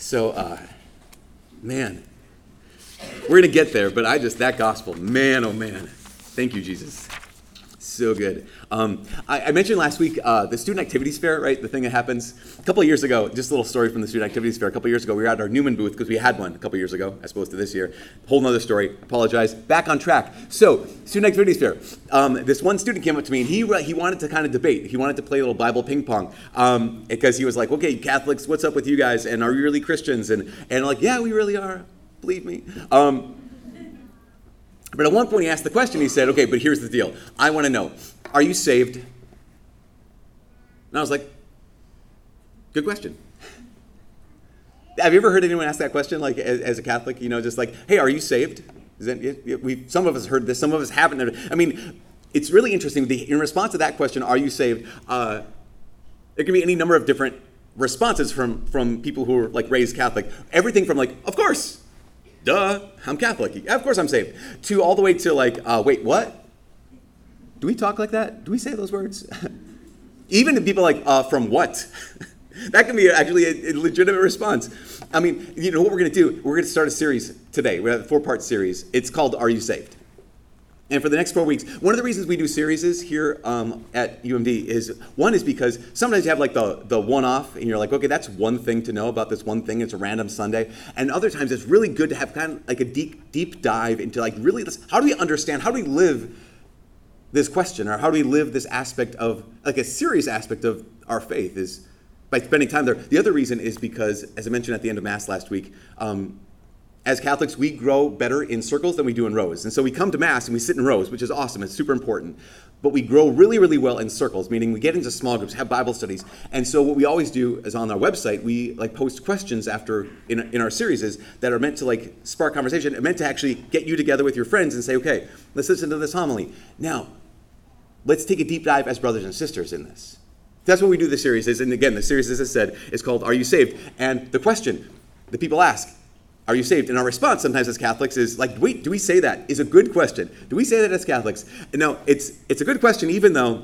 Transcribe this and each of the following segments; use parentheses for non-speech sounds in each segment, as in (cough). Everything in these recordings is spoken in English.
So, uh, man, we're going to get there, but I just, that gospel, man, oh man. Thank you, Jesus. So good. Um, I, I, mentioned last week uh, the student activities fair, right? The thing that happens a couple of years ago. Just a little story from the student activities fair. A couple of years ago, we were at our Newman booth because we had one a couple of years ago, as opposed to this year. Whole nother story. Apologize. Back on track. So, student activities fair. Um, this one student came up to me and he he wanted to kind of debate. He wanted to play a little Bible ping pong um, because he was like, "Okay, Catholics, what's up with you guys? And are you really Christians?" And and like, "Yeah, we really are. Believe me." But at one point, he asked the question. He said, "Okay, but here's the deal. I want to know." Are you saved? And I was like, Good question. Have you ever heard anyone ask that question, like as, as, a Catholic? You know, just like, "Hey, are you saved?" Is that we? Some of us heard this, some of us haven't. I mean, it's really interesting. The, in response to that question, "Are you saved?" Uh, there can be any number of different responses from from people who are like raised Catholic. Everything from like, "Of course, duh, I'm Catholic. Of course, I'm saved," to all the way to like, uh, "Wait, what?" Do we talk like that? Do we say those words? (laughs) Even to people like, uh, from what? (laughs) that can be actually a, a, legitimate response. I mean, you know what we're going to do? We're going to start a series today. We have a four part series. It's called Are You Saved? And for the next four weeks, one of the reasons we do series here um, at UMD is one is because sometimes you have like the, the one off and you're like, okay, that's one thing to know about this one thing. It's a random Sunday. And other times it's really good to have kind of like a deep, deep dive into like really this how do we understand, how do we live this question or how do we live this aspect of like a serious aspect of our faith is by spending time there the other reason is because as i mentioned at the end of mass last week um, as catholics we grow better in circles than we do in rows. And so we come to mass and we sit in rows which is awesome. It's super important. But we grow really really well in circles meaning we get into small groups have bible studies. And so what we always do is on our website we like post questions after in, in our series is that are meant to like spark conversation and meant to actually get you together with your friends and say okay let's listen to this homily. Now let's take a deep dive as brothers and sisters in this. That's what we do the series is, and again, the series, as I said, is called Are You Saved? And the question the people ask, Are you saved? And our response sometimes as Catholics is like, wait, do we say that? Is a good question. Do we say that as Catholics? No, it's it's a good question, even though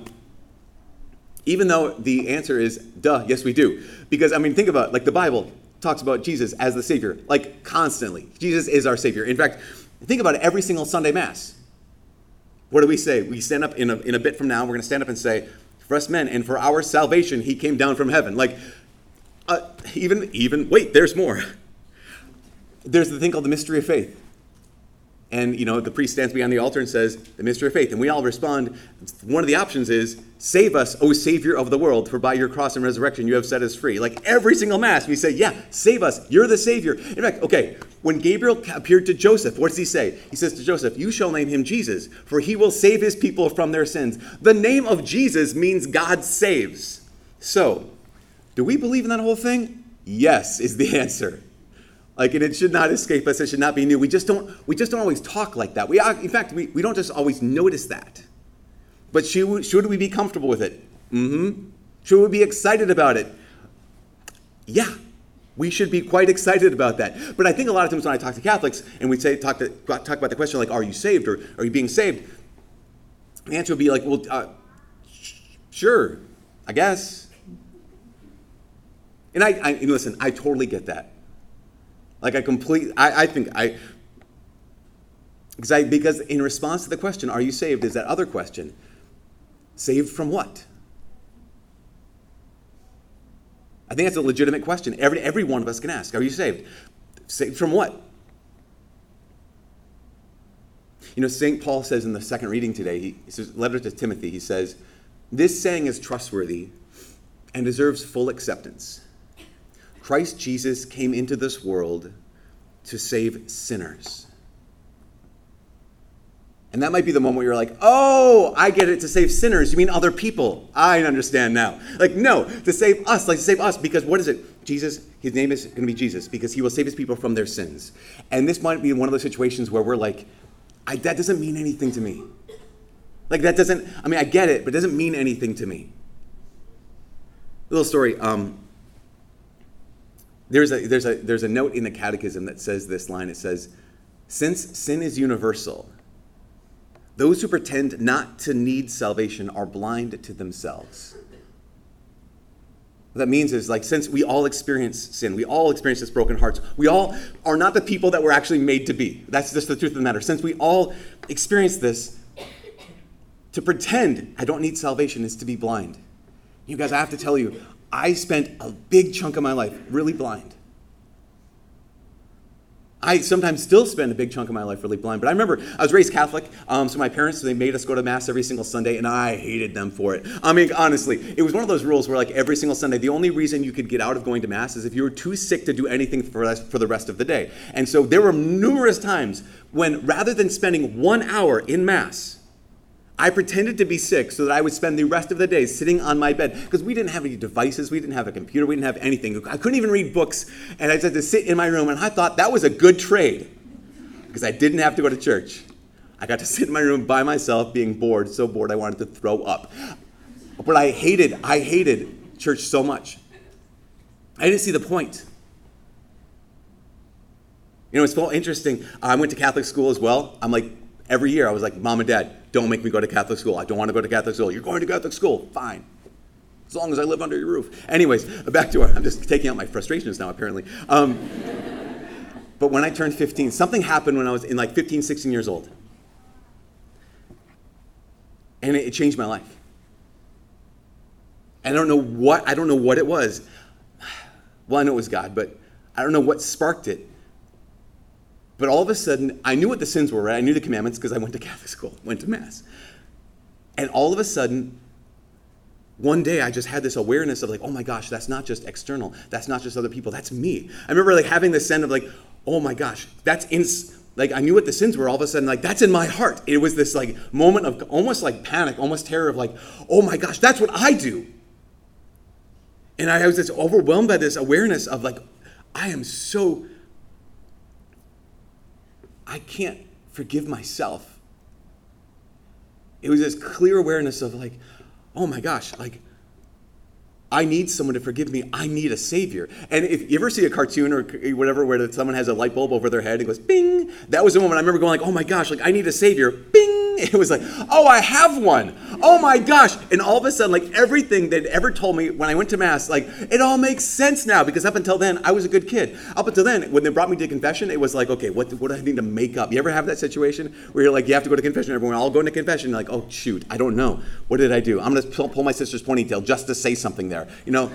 even though the answer is duh, yes we do. Because I mean think about like the Bible talks about Jesus as the Savior, like constantly. Jesus is our Savior. In fact, think about it every single Sunday Mass. What do we say? We stand up in a, in a bit from now, we're going to stand up and say, For us men and for our salvation, he came down from heaven. Like, uh, even, even, wait, there's more. There's the thing called the mystery of faith. And, you know, the priest stands behind the altar and says, the mystery of faith. And we all respond, one of the options is, save us, O Savior of the world, for by your cross and resurrection you have set us free. Like every single Mass, we say, yeah, save us, you're the Savior. In fact, okay, when Gabriel appeared to Joseph, what does he say? He says to Joseph, You shall name him Jesus, for he will save his people from their sins. The name of Jesus means God saves. So, do we believe in that whole thing? Yes, is the (laughs) answer. Like, and it should not escape us. It should not be new. We just don't, we just don't always talk like that. We, in fact, we, we don't just always notice that. But should, should we be comfortable with it? Mm-hmm. Should we be excited about it? Yeah, we should be quite excited about that. But I think a lot of times when I talk to Catholics and we say talk, to, talk about the question like, "Are you saved?" or "Are you being saved?" The answer would be like, "Well, uh, sure, I guess." And I, I and listen, I totally get that. Like I completely, I, I think I, because I because in response to the question, "Are you saved?" is that other question, saved from what? I think that's a legitimate question. Every, every one of us can ask Are you saved? Saved from what? You know, St. Paul says in the second reading today, he says, letter to Timothy, he says, This saying is trustworthy and deserves full acceptance. Christ Jesus came into this world to save sinners and that might be the moment where you're like, oh, I get it to save sinners. You mean other people. I understand now. Like, no, to save us, like to save us, because what is it? Jesus, his name is going to be Jesus, because he will save his people from their sins. And this might be one of those situations where we're like, that doesn't mean anything to me. Like, that doesn't, I mean, I get it, but it doesn't mean anything to me. A little story. Um, there's, a, there's, a, there's a note in the catechism that says this line it says, Since sin is universal, those who pretend not to need salvation are blind to themselves. What that means is like since we all experience sin, we all experience this broken hearts. We all are not the people that we're actually made to be. That's just the truth of the matter. Since we all experience this, to pretend I don't need salvation is to be blind. You guys, I have to tell you, I spent a big chunk of my life really blind. I sometimes still spend a big chunk of my life really blind. But I remember I was raised Catholic, um, so my parents they made us go to mass every single Sunday, and I hated them for it. I mean, honestly, it was one of those rules where like every single Sunday, the only reason you could get out of going to mass is if you were too sick to do anything for for the rest of the day. And so there were numerous times when rather than spending one hour in mass I pretended to be sick so that I would spend the rest of the day sitting on my bed because we didn't have any devices, we didn't have a computer, we didn't have anything. I couldn't even read books, and I just had to sit in my room, and I thought that was a good trade because I didn't have to go to church. I got to (laughs) sit in my room by myself, being bored, so bored I wanted to throw up. But I hated, I hated church so much. I didn't see the point. You know, it's so interesting. I went to Catholic school as well. I'm like, every year I was like, Mom and Dad, don't make me go to Catholic school. I don't want to go to Catholic school. You're going to Catholic school. Fine. As long as I live under your roof. Anyways, back to our, I'm just taking out my frustrations now, apparently. Um, but when I turned 15, something happened when I was in like 15, 16 years old. And it, it changed my life. I don't know what, I don't know what it was. (sighs) Well, I know it was God, but I don't know what sparked it. But all of a sudden, I knew what the sins were, right? I knew the commandments because I went to Catholic school, went to Mass. And all of a sudden, one day I just had this awareness of like, oh my gosh, that's not just external. That's not just other people. That's me. I remember like having this sense of like, oh my gosh, that's in, like I knew what the sins were. All of a sudden, like that's in my heart. It was this like moment of almost like panic, almost terror of like, oh my gosh, that's what I do. And I was just overwhelmed by this awareness of like, I am so I can't forgive myself. It was this clear awareness of like, oh my gosh, like I need someone to forgive me. I need a savior. And if you ever see a cartoon or whatever where someone has a light bulb over their head and goes bing, that was the moment I remember going like, oh my gosh, like I need a savior. (laughs) It was like, oh, I have one. Oh my gosh. And all of a sudden, like everything they'd ever told me when I went to Mass, like it all makes sense now because up until then, I was a good kid. Up until then, when they brought me to confession, it was like, okay, what, what do I need to make up? You ever have that situation where you're like, you have to go to confession, everyone, I'll go into confession. Like, oh, shoot, I don't know. What did I do? I'm going to pull, pull my sister's ponytail just to say something there, you know?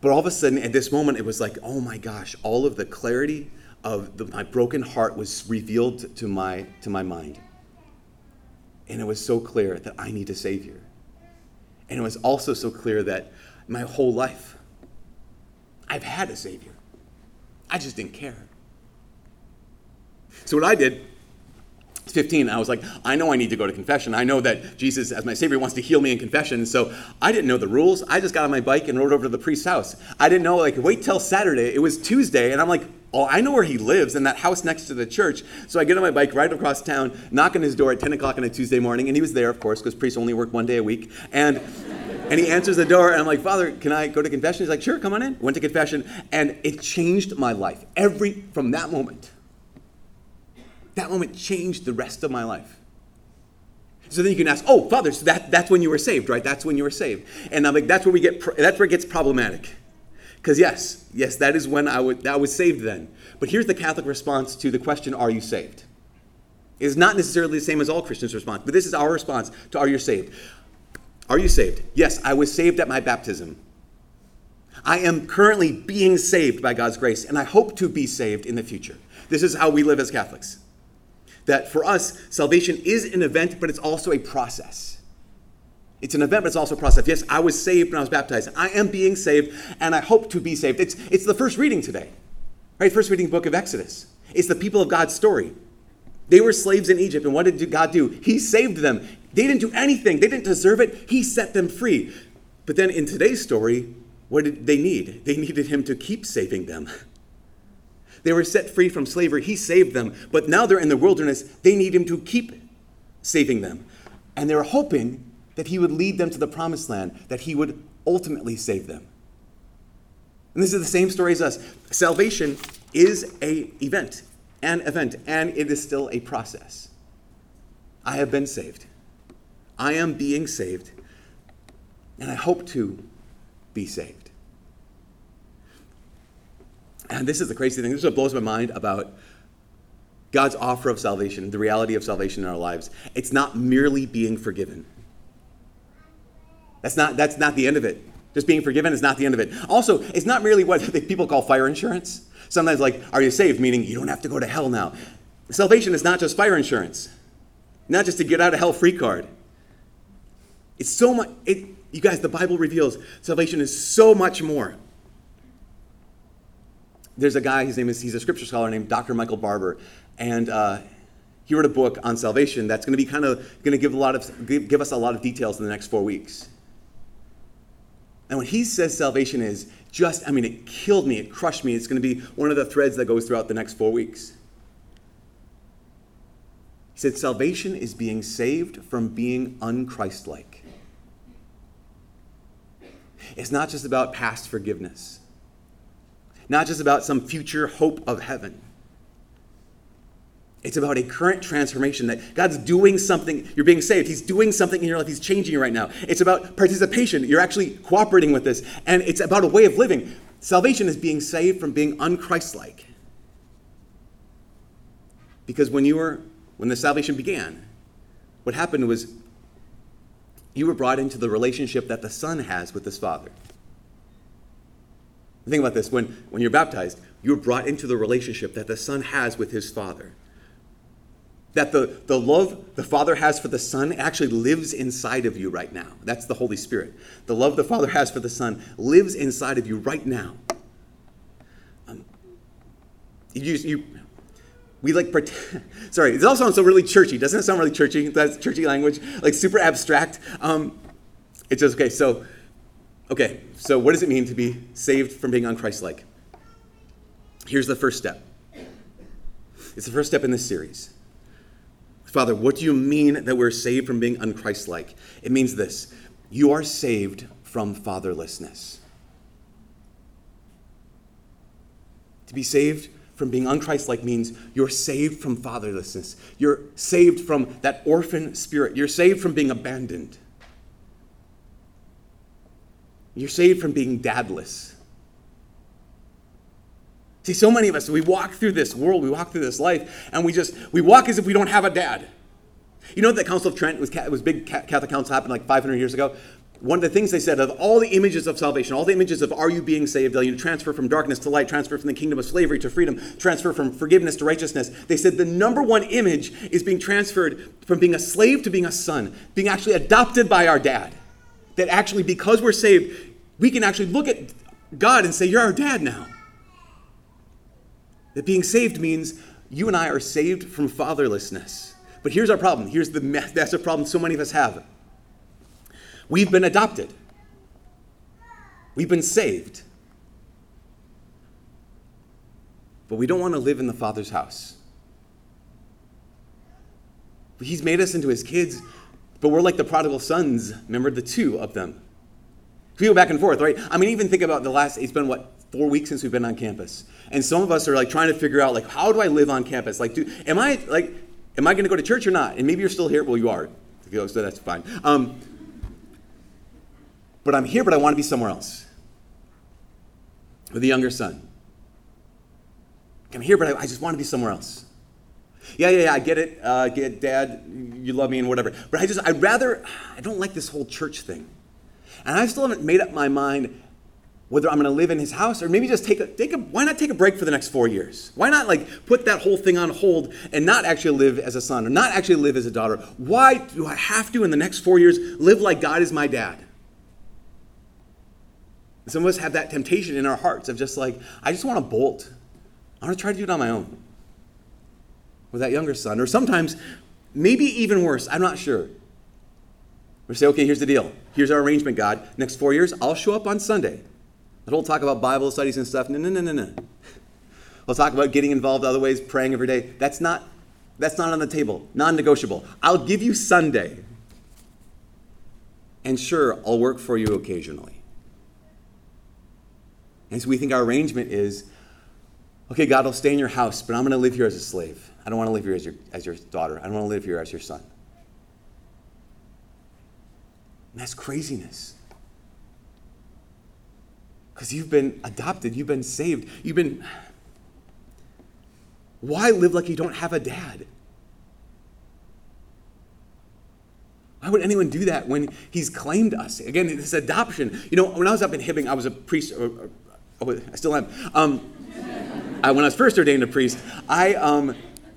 But all of a sudden, at this moment, it was like, oh my gosh, all of the clarity of the, my broken heart was revealed to my, to my mind. And it was so clear that I need a Savior. And it was also so clear that my whole life, I've had a Savior. I just didn't care. So, what I did 15, I was like, I know I need to go to confession. I know that Jesus, as my Savior, wants to heal me in confession. So I didn't know the rules. I just got on my bike and rode over to the priest's house. I didn't know, like, wait till Saturday. It was Tuesday, and I'm like, oh, I know where he lives in that house next to the church. So I get on my bike, ride across town, knock on his door at 10 o'clock on a Tuesday morning, and he was there, of course, because priests only work one day a week. And and he answers the door, and I'm like, Father, can I go to confession? He's like, Sure, come on in. Went to confession, and it changed my life. Every from that moment that moment changed the rest of my life. So then you can ask, oh, Father, so that, that's when you were saved, right? That's when you were saved. And I'm like, that's where we get, that's where it gets problematic. Because yes, yes, that is when I, would, I was saved then. But here's the Catholic response to the question, are you saved? It is not necessarily the same as all Christians' response, but this is our response to are you saved? Are you saved? Yes, I was saved at my baptism. I am currently being saved by God's grace, and I hope to be saved in the future. This is how we live as Catholics that for us, salvation is an event, but it's also a process. It's an event, but it's also a process. Yes, I was saved when I was baptized. I am being saved, and I hope to be saved. It's, it's the first reading today, right? First reading book of Exodus. It's the people of God's story. They were slaves in Egypt, and what did God do? He saved them. They didn't do anything, they didn't deserve it. He set them free. But then in today's story, what did they need? They needed Him to keep saving them. (laughs) They were set free from slavery. He saved them. But now they're in the wilderness. They need him to keep saving them. And they're hoping that he would lead them to the promised land, that he would ultimately save them. And this is the same story as us. Salvation is a event, an event, and it is still a process. I have been saved. I am being saved. And I hope to be saved. And this is the crazy thing. This is what blows my mind about God's offer of salvation, the reality of salvation in our lives. It's not merely being forgiven. That's not, that's not the end of it. Just being forgiven is not the end of it. Also, it's not merely what (laughs) people call fire insurance. Sometimes, like, are you saved? Meaning you don't have to go to hell now. Salvation is not just fire insurance, not just to get out of hell free card. It's so much, it, you guys, the Bible reveals salvation is so much more. There's a guy, his name is, he's a scripture scholar named Dr. Michael Barber, and uh, he wrote a book on salvation that's going to be kind of going to give a lot of give, give us a lot of details in the next four weeks. And when he says salvation is just, I mean, it killed me, it crushed me. It's going to be one of the threads that goes throughout the next four weeks. He said, Salvation is being saved from being unchristlike. It's not just about past forgiveness, not just about some future hope of heaven. It's about a current transformation that God's doing something. You're being saved. He's doing something in your life. He's changing you right now. It's about participation. You're actually cooperating with this. And it's about a way of living. Salvation is being saved from being unchristlike. Because when you were, when the salvation began, what happened was you were brought into the relationship that the Son has with his Father. Think about this. When, when you're baptized, you're brought into the relationship that the Son has with his Father that the, the love the Father has for the Son actually lives inside of you right now. That's the Holy Spirit. The love the Father has for the Son lives inside of you right now. Um, you, you, we like pretend, (laughs) sorry, it all sounds so really churchy. Doesn't it sound really churchy? That's churchy language, like super abstract. Um, it's just okay. So, okay. So, what does it mean to be saved from being unchristlike? Here's the first step. It's the first step in this series. Father, what do you mean that we're saved from being unchristlike? It means this you are saved from fatherlessness. To be saved from being unchristlike means you're saved from fatherlessness. You're saved from that orphan spirit. You're saved from being abandoned. You're saved from being dadless. See, so many of us, we walk through this world, we walk through this life, and we just, we walk as if we don't have a dad. You know that Council of Trent was, was big Catholic council happened like 500 years ago? One of the things they said of all the images of salvation, all the images of are you being saved, you transfer from darkness to light, transfer from the kingdom of slavery to freedom, transfer from forgiveness to righteousness. They said the number one image is being transferred from being a slave to being a son, being actually adopted by our dad. That actually, because we're saved, we can actually look at God and say, You're our dad now. That being saved means you and I are saved from fatherlessness. But here's our problem. Here's the massive problem so many of us have. We've been adopted. We've been saved. But we don't want to live in the Father's house. He's made us into his kids, but we're like the prodigal sons. Remember the two of them. We go back and forth, right? I mean, even think about the last, it's been what, four weeks since we've been on campus. And some of us are like trying to figure out like how do I live on campus? Like, do am I like am I going to go to church or not? And maybe you're still here. Well, you are. So that's fine. Um, but I'm here, but I want to be somewhere else. With a younger son. I'm here, but I, I just want to be somewhere else. Yeah, yeah, yeah, I get it. Uh, get dad, you love me and whatever. But I just, I'd rather, I don't like this whole church thing. And I still haven't made up my mind whether I'm going to live in his house or maybe just take a, take a, why not take a break for the next four years? Why not like put that whole thing on hold and not actually live as a son or not actually live as a daughter? Why do I have to in the next four years live like God is my dad? Some of us have that temptation in our hearts of just like, I just want to bolt. I want to try to do it on my own with that younger son. Or sometimes, maybe even worse, I'm not sure. We say, okay, here's the deal. Here's our arrangement, God. Next four years, I'll show up on Sunday. That whole talk about Bible studies and stuff, no, no, no, no, no. We'll talk about getting involved other ways, praying every day. That's not, that's not on the table, non negotiable. I'll give you Sunday. And sure, I'll work for you occasionally. And so we think our arrangement is okay, God, I'll stay in your house, but I'm going to live here as a slave. I don't want to live here as your, as your daughter. I don't want to live here as your son. And that's craziness. Because you've been adopted, you've been saved, you've been. Why live like you don't have a dad? Why would anyone do that when he's claimed us? Again, this adoption. You know, when I was up in Hibbing, I was a priest, or, or, or I still am. Um, (laughs) I, when I was first ordained a priest, I, um,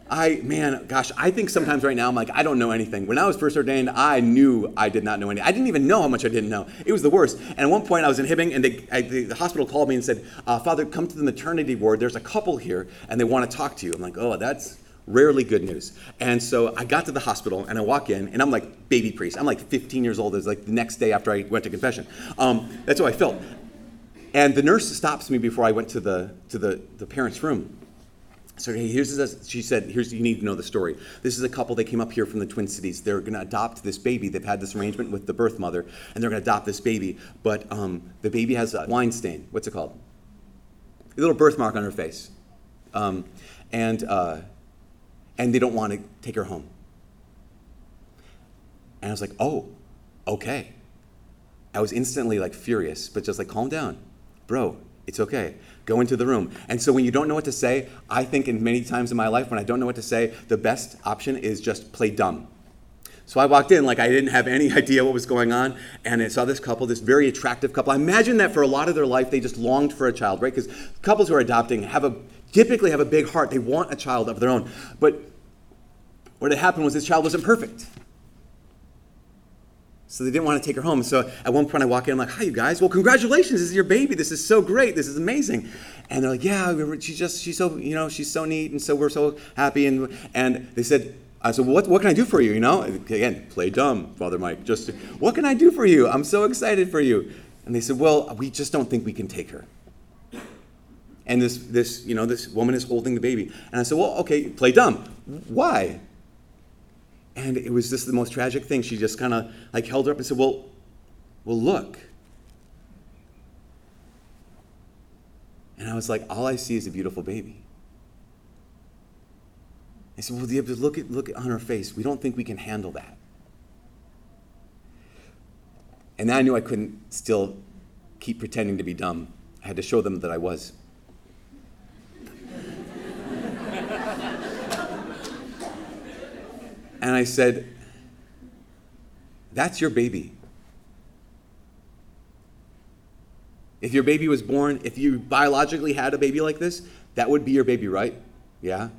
I, man, gosh, I think sometimes right now I'm like, I don't know anything. When I was first ordained, I knew I did not know anything. I didn't even know how much I didn't know. It was the worst. And at one point, I was in Hibbing, and they, I, the, the, hospital called me and said, uh, Father, come to the maternity ward. There's a couple here, and they want to talk to you. I'm like, oh, that's rarely good news. And so I got to the hospital, and I walk in, and I'm like baby priest. I'm like 15 years old. It's like the next day after I went to confession. Um, that's how I felt. And the nurse stops me before I went to the, to the, the parents' room. So hey, here's this, she said, here's you need to know the story. This is a couple. They came up here from the Twin Cities. They're going to adopt this baby. They've had this arrangement with the birth mother, and they're going to adopt this baby. But um, the baby has a wine stain. What's it called? A little birthmark on her face, um, and uh, and they don't want to take her home. And I was like, oh, okay. I was instantly like furious, but just like calm down, bro. It's okay. Go into the room. And so when you don't know what to say, I think in many times in my life when I don't know what to say, the best option is just play dumb. So I walked in like I didn't have any (laughs) idea what was going on, and I saw this couple, this very attractive couple. I imagine that for a lot of their life they just longed for a child, right? Because couples who are adopting have a typically have a big heart. They want a child of their own. But what had happened was this child wasn't perfect. So they didn't want to take her home. So at one point I walk in, I'm like, hi, you guys. Well, congratulations. This is your baby. This is so great. This is amazing. And they're like, yeah, she's just, she's so, you know, she's so neat. And so we're so happy. And, and they said, I said, what, what can I do for you? You know, again, play dumb, Father Mike. Just, what can I do for you? I'm so excited for you. And they said, well, we just don't think we can take her. And this, this, you know, this woman is holding the baby. And I said, well, okay, play dumb. Why? And it was just the most tragic thing. She just kind of like held her up and said, Well, well, look. And I was like, all I see is a beautiful baby. I said, well, you have to look at look on her face. We don't think we can handle that. And then I knew I couldn't still keep pretending to be dumb. I had to show them that I was. And I said, That's your baby. If your baby was born, if you biologically had a baby like this, that would be your baby, right? Yeah?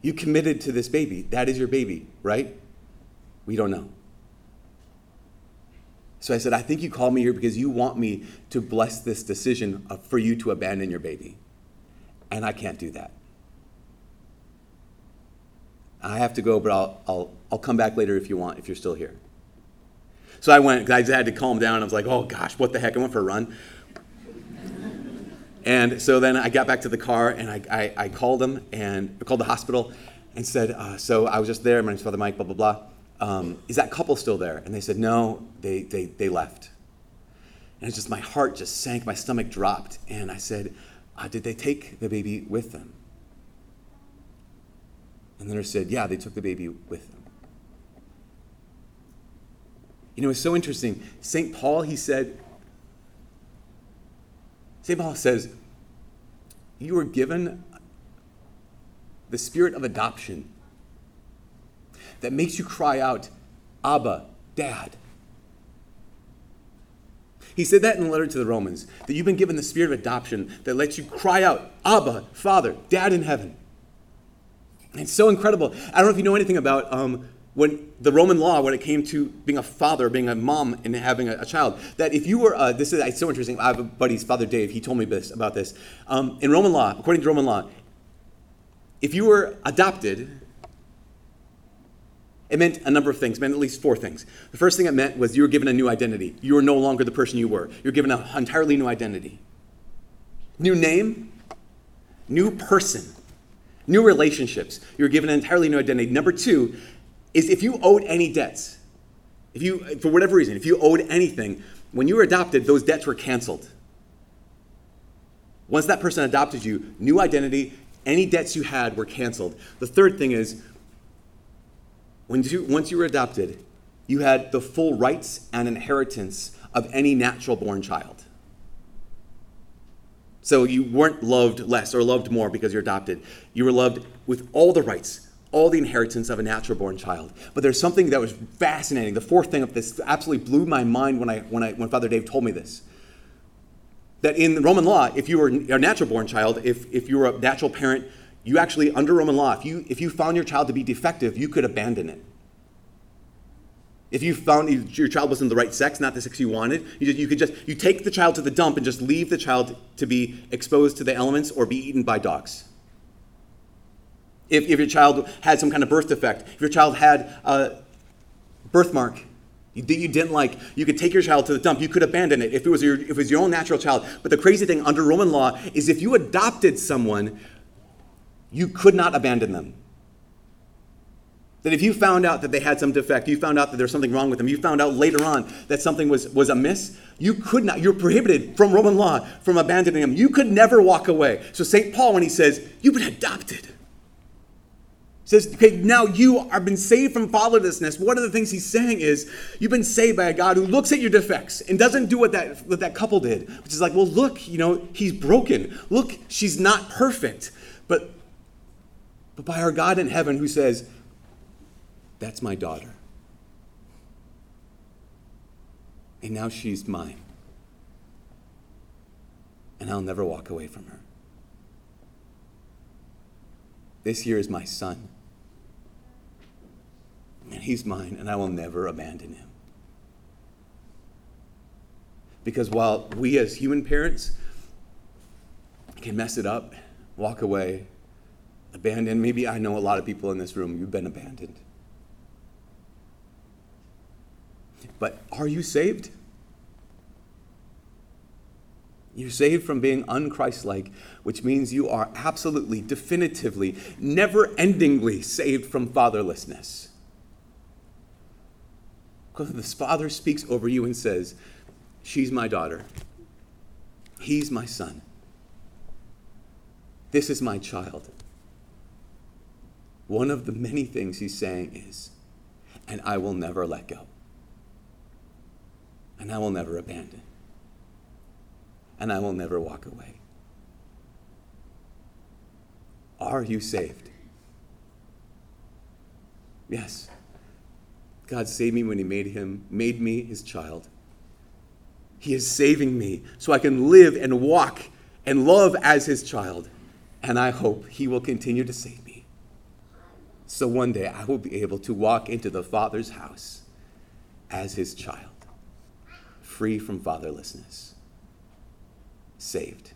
You committed to this baby. That is your baby, right? We don't know. So I said, I think you called me here because you want me to bless this decision for you to abandon your baby. And I can't do that. I have to go, but I'll, I'll, I'll come back later if you want, if you're still here. So I went, I just had to calm down. I was like, oh gosh, what the heck? I went for a run. And so then I got back to the car and I, I, I called them and I called the hospital and said, uh, so I was just there, my name's Father Mike, blah, blah, blah. Um, is that couple still there? And they said, no, they, they, they left. And it's just, my heart just sank, my stomach dropped. And I said, uh, did they take the baby with them? And the nurse said, Yeah, they took the baby with them. You know, it's so interesting. St. Paul, he said, St. Paul says, You were given the spirit of adoption that makes you cry out, Abba, Dad. He said that in the letter to the Romans, that you've been given the spirit of adoption that lets you cry out, Abba, Father, Dad in heaven. It's so incredible. I don't know if you know anything about um, when the Roman law, when it came to being a father, being a mom, and having a, a child, that if you were, uh, this is it's so interesting. I have a buddy's father, Dave. He told me this about this. Um, in Roman law, according to Roman law, if you were adopted, it meant a number of things. It meant at least four things. The first thing it meant was you were given a new identity. You were no longer the person you were. You're given an entirely new identity, new name, new person new relationships. You're given an entirely new identity. Number two is if you owed any debts, if you, for whatever reason, if you owed anything, when you were adopted, those debts were canceled. Once that person adopted you, new identity, any debts you had were canceled. The third thing is, when you, once you were adopted, you had the full rights and inheritance of any natural born child. So you weren't loved less or loved more because you're adopted. You were loved with all the rights, all the inheritance of a natural born child. But there's something that was fascinating. The fourth thing of this absolutely blew my mind when, I, when, I, when Father Dave told me this. That in Roman law, if you were a natural born child, if, if you were a natural parent, you actually, under Roman law, if you, if you found your child to be defective, you could abandon it. If you found your child wasn't the right sex, not the sex you wanted, you, just, you could just you take the child to the dump and just leave the child to be exposed to the elements or be eaten by dogs. If, if your child had some kind of birth defect, if your child had a birthmark that you didn't like, you could take your child to the dump. You could abandon it if it was your, if it was your own natural child. But the crazy thing under Roman law is if you adopted someone, you could not abandon them. That if you found out that they had some defect, you found out that there's something wrong with them, you found out later on that something was, was amiss, you could not, you're prohibited from Roman law from abandoning them. You could never walk away. So St. Paul, when he says, You've been adopted, says, okay, now you have been saved from fatherlessness. One of the things he's saying is, you've been saved by a God who looks at your defects and doesn't do what that, what that couple did, which is like, well, look, you know, he's broken. Look, she's not perfect. But, but by our God in heaven who says, that's my daughter. And now she's mine. And I'll never walk away from her. This year is my son. And he's mine, and I will never abandon him. Because while we as human parents can mess it up, walk away, abandon, maybe I know a lot of people in this room, you've been abandoned. But are you saved? You're saved from being unchristlike, which means you are absolutely, definitively, never endingly saved from fatherlessness. Because the Father speaks over you and says, She's my daughter. He's my son. This is my child. One of the many things he's saying is, and I will never let go and I will never abandon, and I will never walk away. Are you saved? Yes. God saved me when he made him made me his child. He is saving me so I can live and walk and love as his child. And I hope he will continue to save me. So one day I will be able to walk into the Father's house as his child free from fatherlessness, saved.